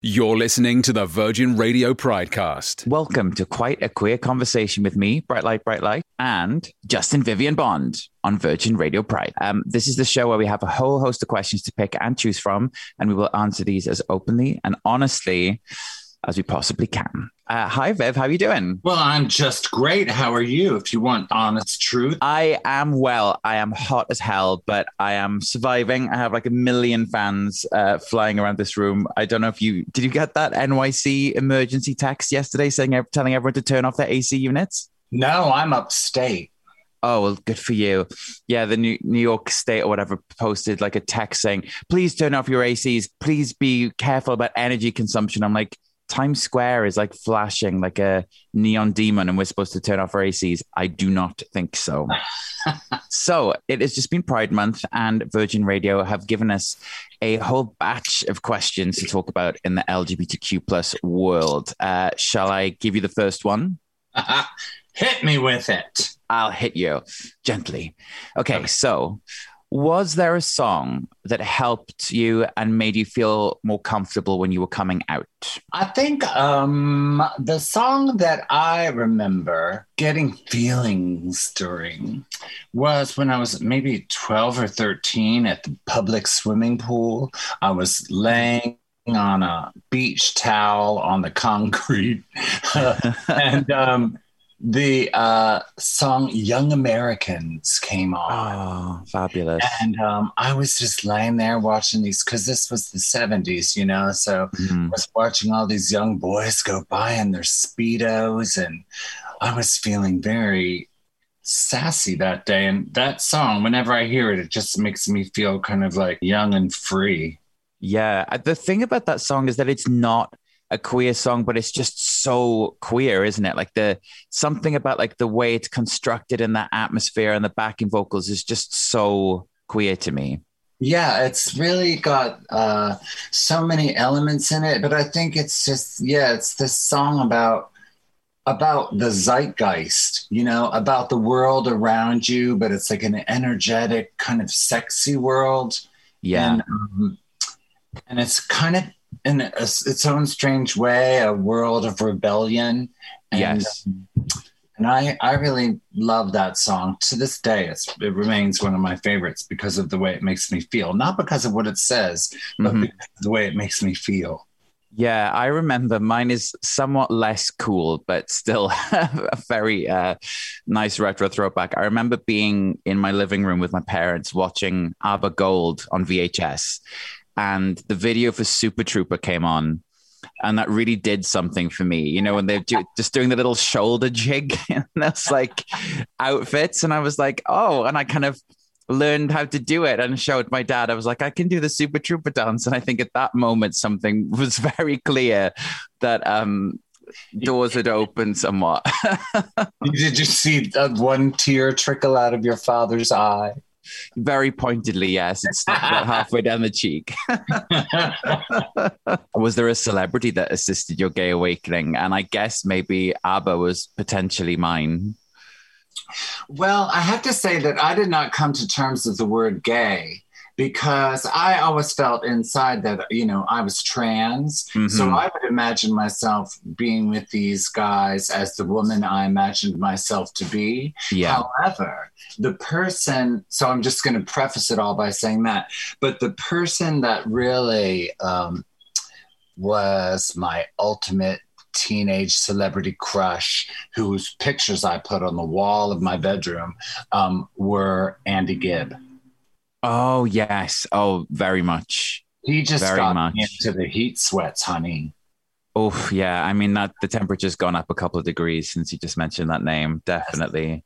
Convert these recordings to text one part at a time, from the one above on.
You're listening to the Virgin Radio Pridecast. Welcome to Quite a Queer Conversation with me, Bright Light, Bright Light, and Justin Vivian Bond on Virgin Radio Pride. Um, this is the show where we have a whole host of questions to pick and choose from, and we will answer these as openly and honestly as we possibly can. Uh, hi, Viv. How are you doing? Well, I'm just great. How are you? If you want honest truth, I am well. I am hot as hell, but I am surviving. I have like a million fans uh, flying around this room. I don't know if you did. You get that NYC emergency text yesterday saying telling everyone to turn off their AC units? No, I'm upstate. Oh, well, good for you. Yeah, the New, New York State or whatever posted like a text saying, please turn off your ACs. Please be careful about energy consumption. I'm like, Times Square is like flashing like a neon demon and we're supposed to turn off our ACs. I do not think so. so it has just been Pride Month and Virgin Radio have given us a whole batch of questions to talk about in the LGBTQ plus world. Uh, shall I give you the first one? Hit me with it. I'll hit you gently. Okay, so was there a song that helped you and made you feel more comfortable when you were coming out? I think um, the song that I remember getting feelings during was when I was maybe 12 or 13 at the public swimming pool. I was laying on a beach towel on the concrete and um, the uh, song Young Americans came on. Oh, fabulous. And um, I was just laying there watching these because this was the 70s, you know? So mm-hmm. I was watching all these young boys go by in their Speedos, and I was feeling very sassy that day. And that song, whenever I hear it, it just makes me feel kind of like young and free. Yeah. The thing about that song is that it's not a queer song, but it's just so queer, isn't it? Like the something about like the way it's constructed and the atmosphere and the backing vocals is just so queer to me. Yeah, it's really got uh, so many elements in it, but I think it's just yeah, it's this song about about the zeitgeist, you know, about the world around you, but it's like an energetic, kind of sexy world. Yeah. And, um, and it's kind of in a, its own strange way, a world of rebellion. And, yes. and I, I really love that song. To this day, it remains one of my favorites because of the way it makes me feel. Not because of what it says, but mm-hmm. because of the way it makes me feel. Yeah, I remember mine is somewhat less cool, but still a very uh, nice retro throwback. I remember being in my living room with my parents watching ABBA Gold on VHS and the video for Super Trooper came on. And that really did something for me, you know, when they're do, just doing the little shoulder jig and that's like outfits. And I was like, oh, and I kind of learned how to do it and showed my dad. I was like, I can do the Super Trooper dance. And I think at that moment, something was very clear that um, doors had opened somewhat. Did you see that one tear trickle out of your father's eye? Very pointedly, yes. It's about halfway down the cheek. was there a celebrity that assisted your gay awakening? And I guess maybe ABBA was potentially mine. Well, I have to say that I did not come to terms with the word gay because I always felt inside that, you know, I was trans. Mm-hmm. So I would imagine myself being with these guys as the woman I imagined myself to be. Yeah. However, the person, so I'm just going to preface it all by saying that, but the person that really um, was my ultimate teenage celebrity crush whose pictures I put on the wall of my bedroom um, were Andy Gibb. Oh yes. Oh, very much. He just very got much. into the heat sweats, honey. Oh yeah. I mean that the temperature's gone up a couple of degrees since you just mentioned that name. Definitely.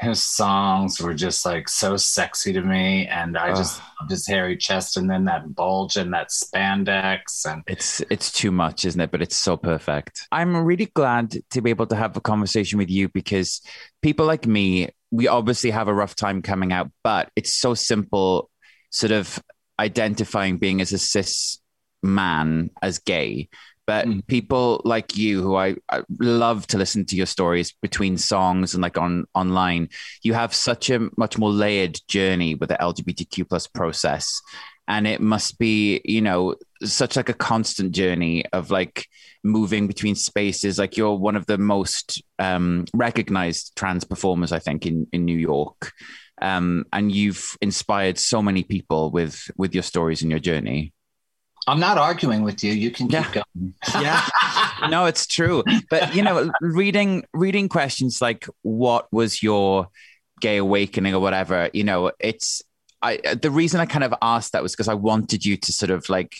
His songs were just like so sexy to me, and I just loved his hairy chest, and then that bulge and that spandex, and it's it's too much, isn't it? But it's so perfect. I'm really glad to be able to have a conversation with you because people like me we obviously have a rough time coming out, but it's so simple, sort of identifying being as a cis man as gay. But mm. people like you, who I, I, love to listen to your stories between songs and like on online, you have such a much more layered journey with the LGBTQ plus process, and it must be, you know, such like a constant journey of like moving between spaces. Like you're one of the most um, recognized trans performers, I think, in in New York. Um, and you've inspired so many people with with your stories and your journey. I'm not arguing with you. You can keep Yeah. going. Yeah. no, it's true. But you know, reading reading questions like what was your gay awakening or whatever, you know, it's I the reason I kind of asked that was because I wanted you to sort of like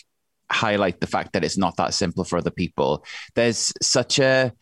highlight the fact that it's not that simple for other people. There's such a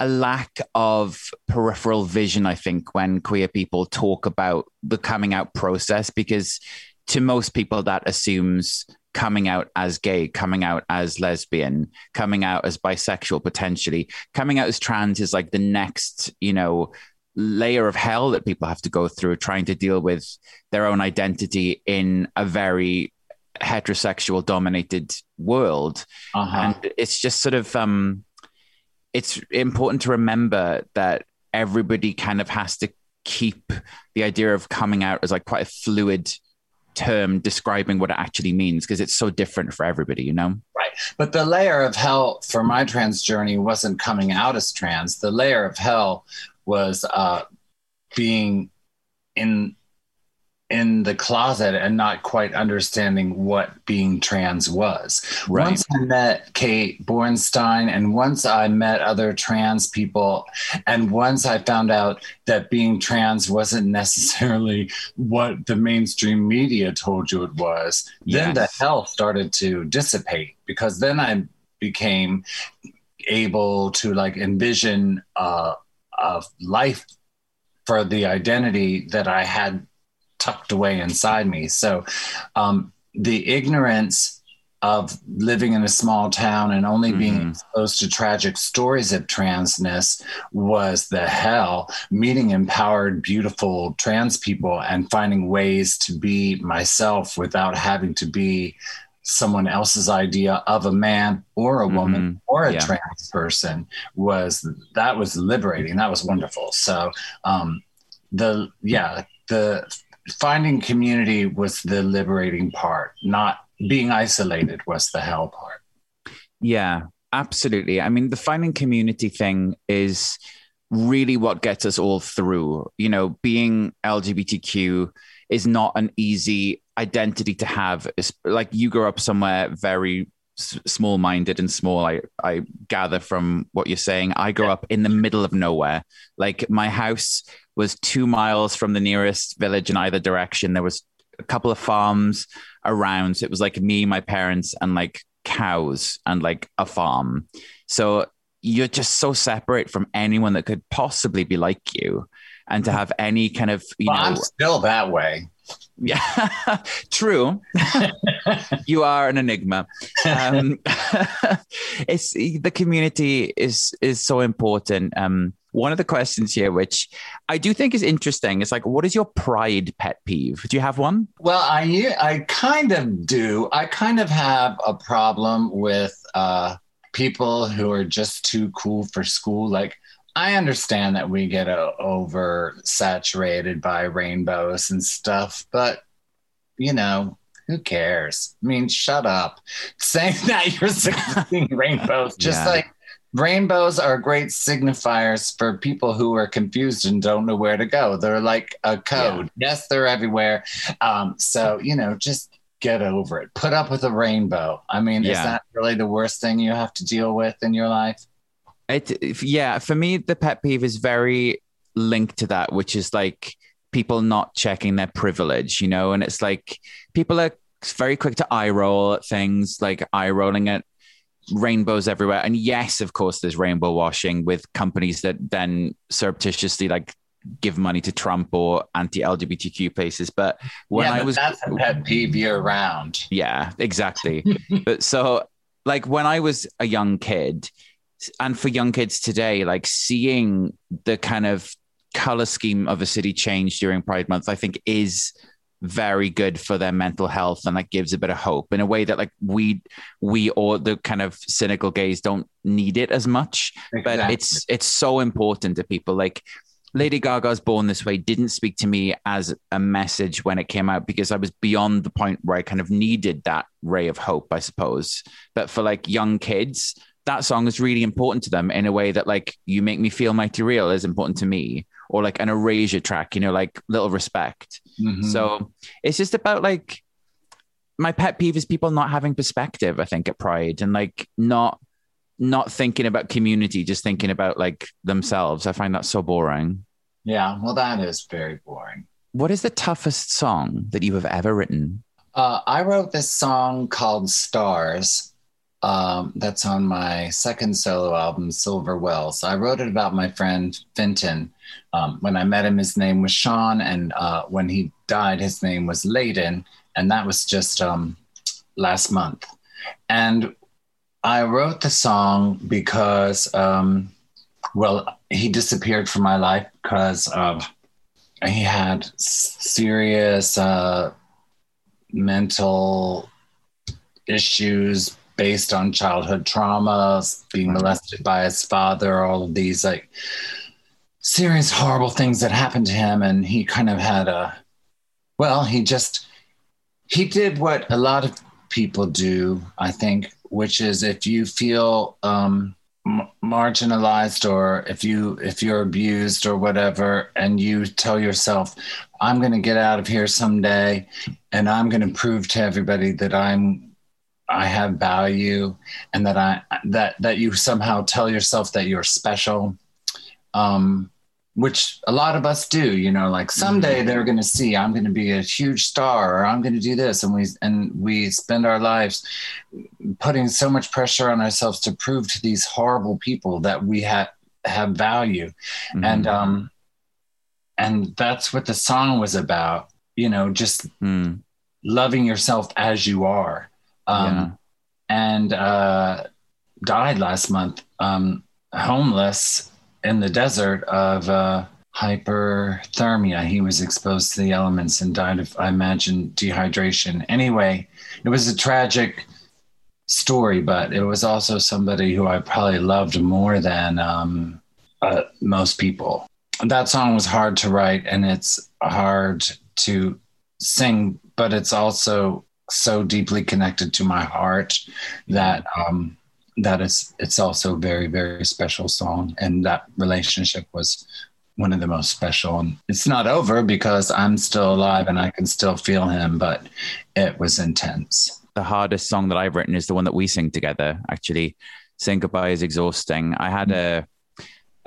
a lack of peripheral vision, I think, when queer people talk about the coming out process, because to most people that assumes coming out as gay, coming out as lesbian, coming out as bisexual potentially, coming out as trans is like the next, you know, layer of hell that people have to go through trying to deal with their own identity in a very heterosexual dominated world Uh-huh. and it's just sort of um it's important to remember that everybody kind of has to keep the idea of coming out as like quite a fluid term describing what it actually means because it's so different for everybody you know Right. But the layer of hell for my trans journey wasn't coming out as trans. The layer of hell was uh, being in in the closet and not quite understanding what being trans was. Right. Once I met Kate Bornstein and once I met other trans people and once I found out that being trans wasn't necessarily what the mainstream media told you it was, then the hell started to dissipate because then I became able to like envision uh, a life for the identity that I had tucked away inside me. So um, the ignorance of living in a small town and only being Mhm. exposed to tragic stories of transness was the hell. Meeting empowered, beautiful trans people and finding ways to be myself without having to be someone else's idea of a man or a woman Mhm. or a Yeah. trans person was that was liberating that was wonderful so um the yeah the finding community was the liberating part not being isolated was the hell part Yeah, absolutely. I mean, the finding community thing is really what gets us all through. You know, being LGBTQ is not an easy identity to have. It's like you grew up somewhere very s- small-minded and small. I I gather from what you're saying. I grew up in the middle of nowhere. Like my house was two miles from the nearest village in either direction. There was a couple of farms around. So it was like me, my parents, and like cows and like a farm. So you're just so separate from anyone that could possibly be like you. And to have any kind of, you well, know, i'm still that way yeah, true. you are an enigma. Um, it's the community is is so important. Um, one of the questions here, which I do think is interesting, is like, what is your pride pet peeve? Do you have one? Well, I I kind of do. I kind of have a problem with uh, people who are just too cool for school. Like, I understand that we get uh, over saturated by rainbows and stuff, but you know, who cares? I mean, shut up. Saying that you're 16 rainbows, just Yeah. like rainbows are great signifiers for people who are confused and don't know where to go. They're like a code. Yes, they're everywhere. Um, so, you know, just get over it. Put up with a rainbow. I mean, is that really the worst thing you have to deal with in your life? It, yeah, for me, the pet peeve is very linked to that, which is like people not checking their privilege, you know, and it's like people are very quick to eye roll at things, like eye rolling at rainbows everywhere. And yes, of course, there's rainbow washing with companies that then surreptitiously like give money to Trump or anti-LGBTQ places. But when yeah, I but was that's a pet peeve year round. yeah, exactly. but so, like, when I was a young kid, and for young kids today, like seeing the kind of color scheme of a city change during Pride Month, I think is very good for their mental health and like gives a bit of hope in a way that like we we or the kind of cynical gays don't need it as much but it's it's so important to people like Lady Gaga's Born This Way didn't speak to me as a message when it came out because I was beyond the point where I kind of needed that ray of hope, I suppose. But for like young kids, that song is really important to them in a way that like You Make Me Feel Mighty Real is important to me. Or like an Erasure track, you know, like Little Respect. Mhm. So it's just about like my pet peeve is people not having perspective, I think, at Pride and like not not thinking about community, just thinking about like themselves. I find that so boring. yeah, well, that is very boring. What is the toughest song that you have ever written? Uh, I wrote this song called Stars. Um, that's on my second solo album, Silver Wells. I wrote it about my friend Fenton. Um, when I met him, his name was Sean, and uh, when he died, his name was Layden, and that was just um, last month. And I wrote the song because, um, well, he disappeared from my life because of he had serious uh, mental issues based on childhood traumas, being molested by his father, all of these like serious, horrible things that happened to him. And he kind of had a, well, he just, he did what a lot of people do, I think, which is if you feel um, m- marginalized or if you if you're abused or whatever, and you tell yourself, "I'm going to get out of here someday," and I'm going to prove to everybody that I'm I have value and that I that that you somehow tell yourself that you're special. Um, which a lot of us do, you know, like someday they're going to see I'm going to be a huge star or I'm going to do this and we and we spend our lives putting so much pressure on ourselves to prove to these horrible people that we have have value Mm-hmm. and um and that's what the song was about you know just Mm. loving yourself as you are um Yeah. and uh died last month um homeless in the desert of uh hyperthermia. He was exposed to the elements and died of i imagine dehydration. Anyway it was a tragic story but it was also somebody who i probably loved more than um uh, most people. That song was hard to write and it's hard to sing but it's also so deeply connected to my heart that um that it's it's also a very very special song and that relationship was one of the most special and it's not over because i'm still alive and i can still feel him but it was intense the hardest song that I've written is the one that we sing together. Actually, "Saying Goodbye" is exhausting. I had a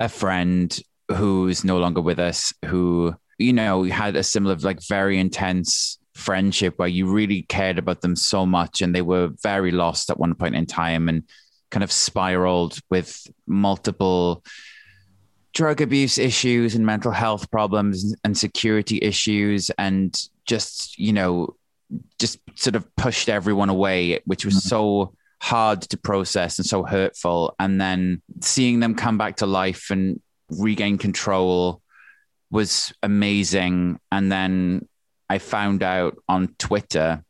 a friend who's no longer with us, who you know had a similar, like, very intense friendship where you really cared about them so much, and they were very lost at one point in time, and kind of spiraled with multiple drug abuse issues and mental health problems and security issues and just you know just sort of pushed everyone away which was mm-hmm. so hard to process and so hurtful. And then seeing them come back to life and regain control was amazing. And then i found out on twitter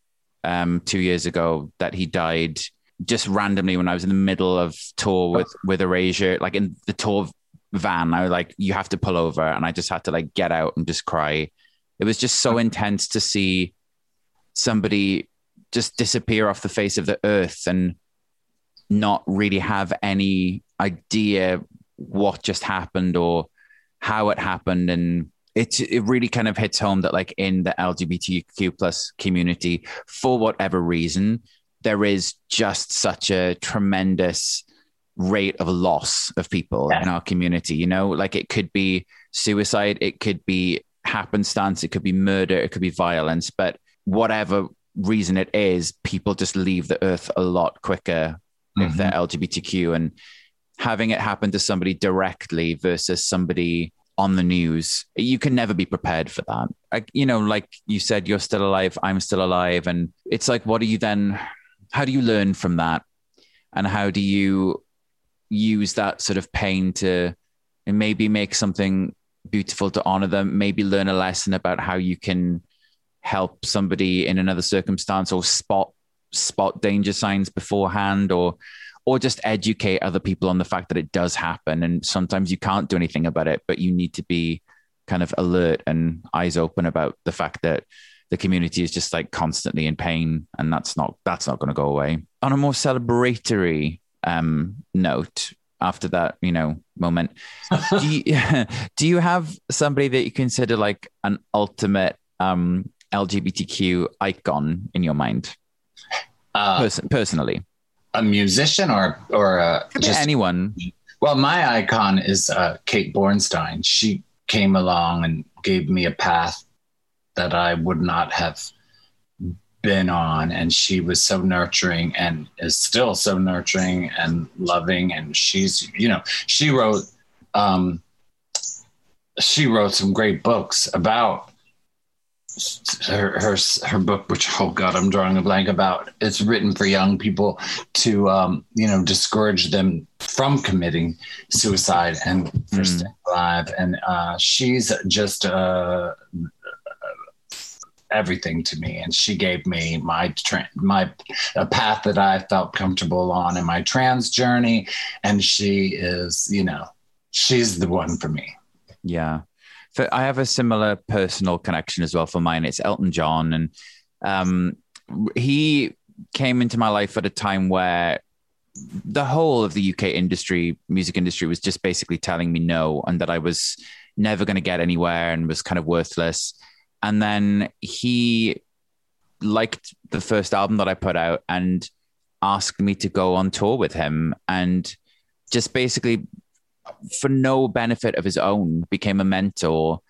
um, two years ago that he died just randomly when i was in the middle of tour with with erasure like in the tour van. I was like you have to pull over. And i just had to like get out and just cry. It was just so intense to see somebody just disappear off the face of the earth and not really have any idea what just happened or how it happened. And it it really kind of hits home that like in the LGBTQ plus community for whatever reason there is just such a tremendous rate of loss of people Yeah. in our community you know like it could be suicide it could be happenstance it could be murder it could be violence but whatever reason it is people just leave the earth a lot quicker if mm-hmm. they're LGBTQ and having it happen to somebody directly versus somebody on the news, you can never be prepared for that. Like, you know, like you said, you're still alive, I'm still alive. And it's like, what do you then, how do you learn from that? And how do you use that sort of pain to maybe make something beautiful to honor them, maybe learn a lesson about how you can help somebody in another circumstance or spot spot danger signs beforehand or or just educate other people on the fact that it does happen. And sometimes you can't do anything about it but you need to be kind of alert and eyes open about the fact that the community is just like constantly in pain and that's not that's not going to go away. On a more celebratory um, note after that you know moment do, you, do you have somebody that you consider like an ultimate um, lgbtq icon in your mind? Uh, Pers- personally a musician or or uh, Could be just anyone Well, my icon is uh, Kate Bornstein. She came along and gave me a path that I would not have been on. And she was so nurturing and is still so nurturing and loving. And she's, you know, she wrote, um, she wrote some great books about her, her her book, which oh god, I'm drawing a blank about. It's written for young people to um, you know discourage them from committing suicide and for Mm. staying alive. And uh, she's just uh, everything to me. And she gave me my tra- my a path that I felt comfortable on in my trans journey. And she is, you know, she's the one for me. Yeah. For, I have a similar personal connection as well for mine. It's Elton John. And um, he came into my life at a time where the whole of the UK industry, music industry, was just basically telling me no and that I was never going to get anywhere and was kind of worthless. And then he liked the first album that I put out and asked me to go on tour with him and just basically for no benefit of his own became a mentor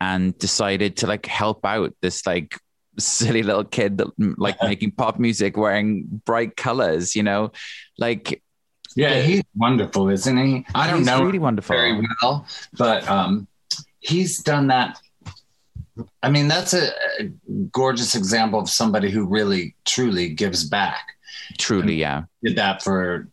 and decided to like help out this like silly little kid that like making pop music wearing bright colors you know like Yeah, he's wonderful, isn't he? I don't he's know really wonderful very well, but um, he's done that. I mean, that's a, a gorgeous example of somebody who really, truly gives back. truly yeah Did that for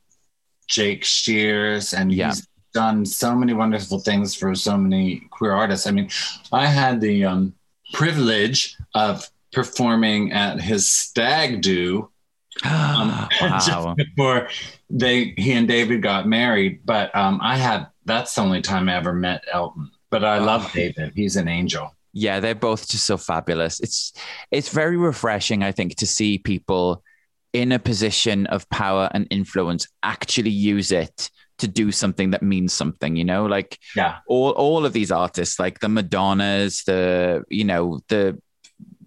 Jake Shears, and Yeah. he's done so many wonderful things for so many queer artists. I mean, I had the um, privilege of performing at his stag do um, just before they he and David got married. But um, I had that's the only time I ever met Elton. But I love Oh. David. He's an angel. yeah they're both just so fabulous it's it's very refreshing i think to see people in a position of power and influence actually use it to do something that means something you know like Yeah. all all of these artists like the madonnas the you know the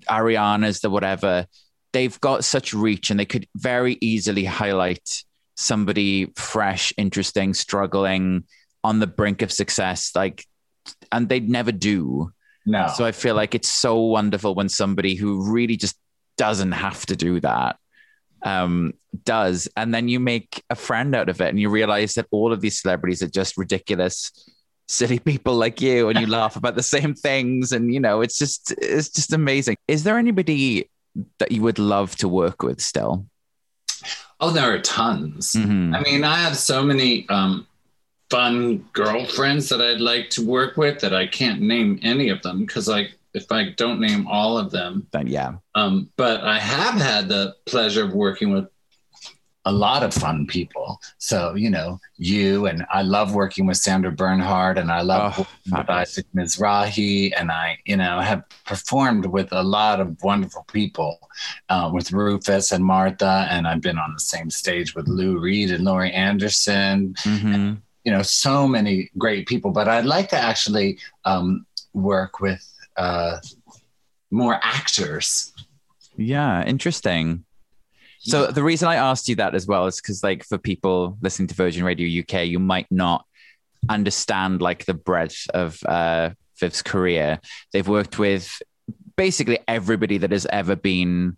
arianas the whatever they've got such reach and they could very easily highlight somebody fresh interesting struggling on the brink of success like and they'd never do No. so I feel like it's so wonderful when somebody who really just doesn't have to do that um, does. And then you make a friend out of it and you realize that all of these celebrities are just ridiculous, silly people like you, and you laugh about the same things. And, you know, it's just, it's just amazing. Is there anybody that you would love to work with still? oh, there are tons. Mhm. I mean, I have so many um, fun girlfriends that I'd like to work with that I can't name any of them because I if I don't name all of them, Then, yeah. Um, but I have had the pleasure of working with a lot of fun people. So, you know, you and I love working with Sandra Bernhard and I love Oh, working with. Isaac Mizrahi. And I, you know, have performed with a lot of wonderful people, uh, with Rufus and Martha. And I've been on the same stage with Lou Reed and Laurie Anderson Mhm. you know so many great people but i'd like to actually um, work with uh, more actors Yeah, interesting. So the reason I asked you that as well is because, like, for people listening to Virgin Radio UK, you might not understand like the breadth of uh, Viv's career. They've worked with basically everybody that has ever been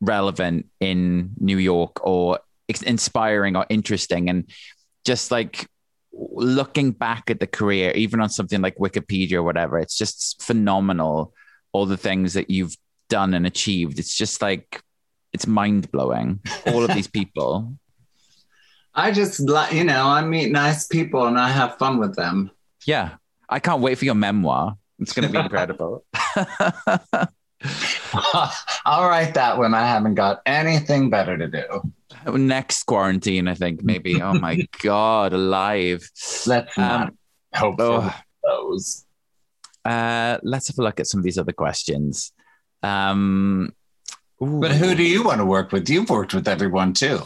relevant in New York or inspiring or interesting, and just like looking back at the career, even on something like Wikipedia or whatever, it's just phenomenal. All the things that you've done and achieved. It's just like it's mind blowing. All of these people. i just you know i meet nice people and i have fun with them Yeah. I can't wait for your memoir. It's going to be incredible. i'll write that when i haven't got anything better to do Next quarantine, I think, maybe. Oh my God, alive. let's Um, hope oh. those Uh, let's have a look at some of these other questions. Um, but who do you want to work with? You've worked with everyone too.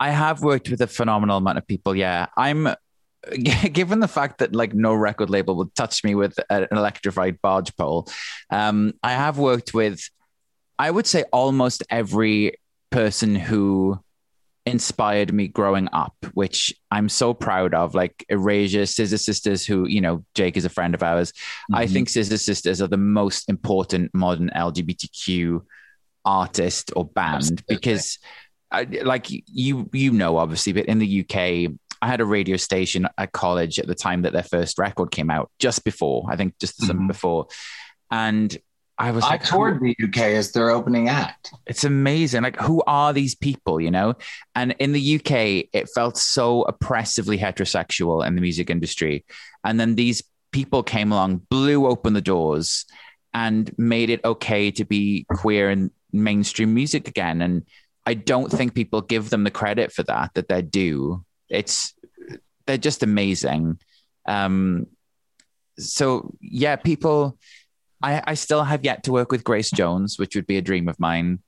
I have worked with a phenomenal amount of people. Yeah, I'm. Given the fact that like no record label would touch me with an electrified barge pole, um, I have worked with, I would say, almost every person who inspired me growing up, which I'm so proud of. Like Erasure, Scissor Sisters, who, you know, Jake is a friend of ours. Mm-hmm. I think Scissor Sisters are the most important modern LGBTQ artist or band Absolutely. because I, like you you know obviously but in the UK I had a radio station at college at the time that their first record came out just before I think just the mm-hmm. summer before and I was I like, toured the UK as their opening act. It's amazing. Like, who are these people, you know? And in the UK, it felt so oppressively heterosexual in the music industry. And then these people came along, blew open the doors, and made it okay to be queer in mainstream music again. And I don't think people give them the credit for that that they're due. It's they're just amazing. Um, so yeah, people. I, I still have yet to work with Grace Jones, which would be a dream of mine.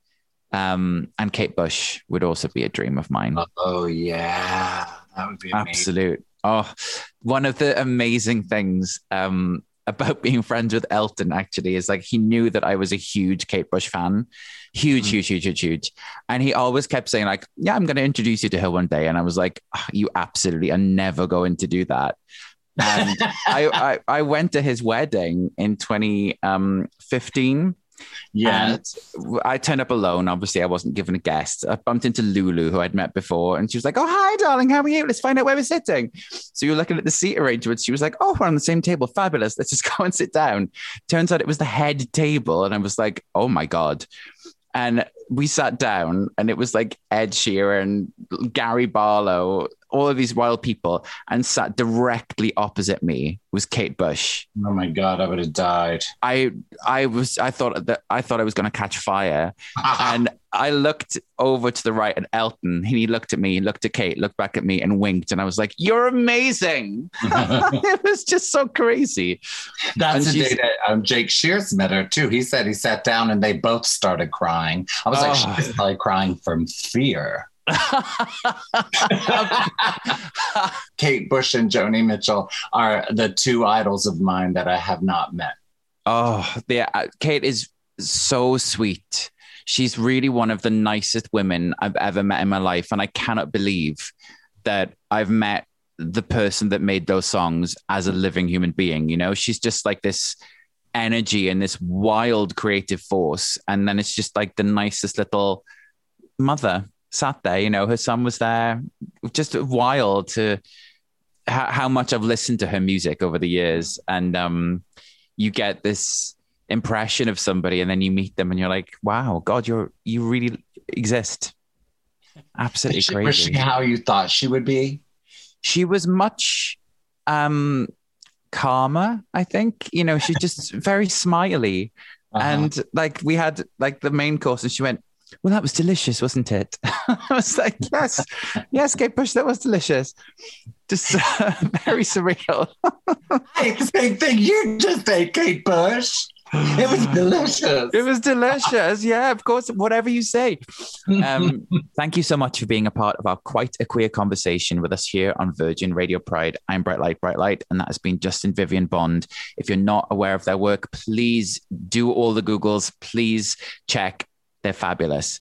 Um, and Kate Bush would also be a dream of mine. Oh yeah, that would be amazing. absolute. Oh, one of the amazing things um, about being friends with Elton actually is like he knew that I was a huge Kate Bush fan, huge, mm. huge, huge, huge, huge, and he always kept saying like, "Yeah, I'm going to introduce you to her one day," and I was like, oh, "You absolutely are never going to do that." And I, I, I went to his wedding in 2015. Um, yeah. I turned up alone. Obviously, I wasn't given a guest. I bumped into Lulu, who I'd met before, and she was like, Oh, hi, darling. How are you? Let's find out where we're sitting. So you're looking at the seat arrangements. She was like, Oh, we're on the same table. Fabulous. Let's just go and sit down. Turns out it was the head table. And I was like, Oh my God. And we sat down, and it was like Ed Sheeran, Gary Barlow, all of these wild people, and sat directly opposite me was Kate Bush. Oh my god, I would have died. I I was I thought that I thought I was going to catch fire, and I looked over to the right at Elton. He looked at me, looked at Kate, looked back at me, and winked. And I was like, "You're amazing!" it was just so crazy. That's the day that um, Jake Shears met her too. He said he sat down and they both started crying. I was oh. like, she's probably crying from fear. Kate Bush and Joni Mitchell are the two idols of mine that I have not met. Oh, yeah. Uh, Kate is so sweet. She's really one of the nicest women I've ever met in my life. And I cannot believe that I've met the person that made those songs as a living human being. You know, she's just like this energy and this wild creative force. And then it's just like the nicest little mother sat there. You know, her son was there. Just wild to how, how much I've listened to her music over the years, and um, you get this impression of somebody, and then you meet them, and you're like, "Wow, God, you're you really exist." Absolutely she, crazy. How you thought she would be? She was much um, calmer. I think you know she's just very smiley. Uh-huh. And like we had like the main course, and she went, well, that was delicious, wasn't it? I was like, yes, yes, Kate Bush, that was delicious. Just uh, very surreal. hey, thing you just ate, Kate Bush. It was delicious. It was delicious. Yeah, of course. Whatever you say. Um, thank you so much for being a part of our quite a queer conversation with us here on Virgin Radio Pride. I'm Bright Light, Bright Light, and that has been Justin Vivian Bond. If you're not aware of their work, please do all the Googles. Please check they're fabulous.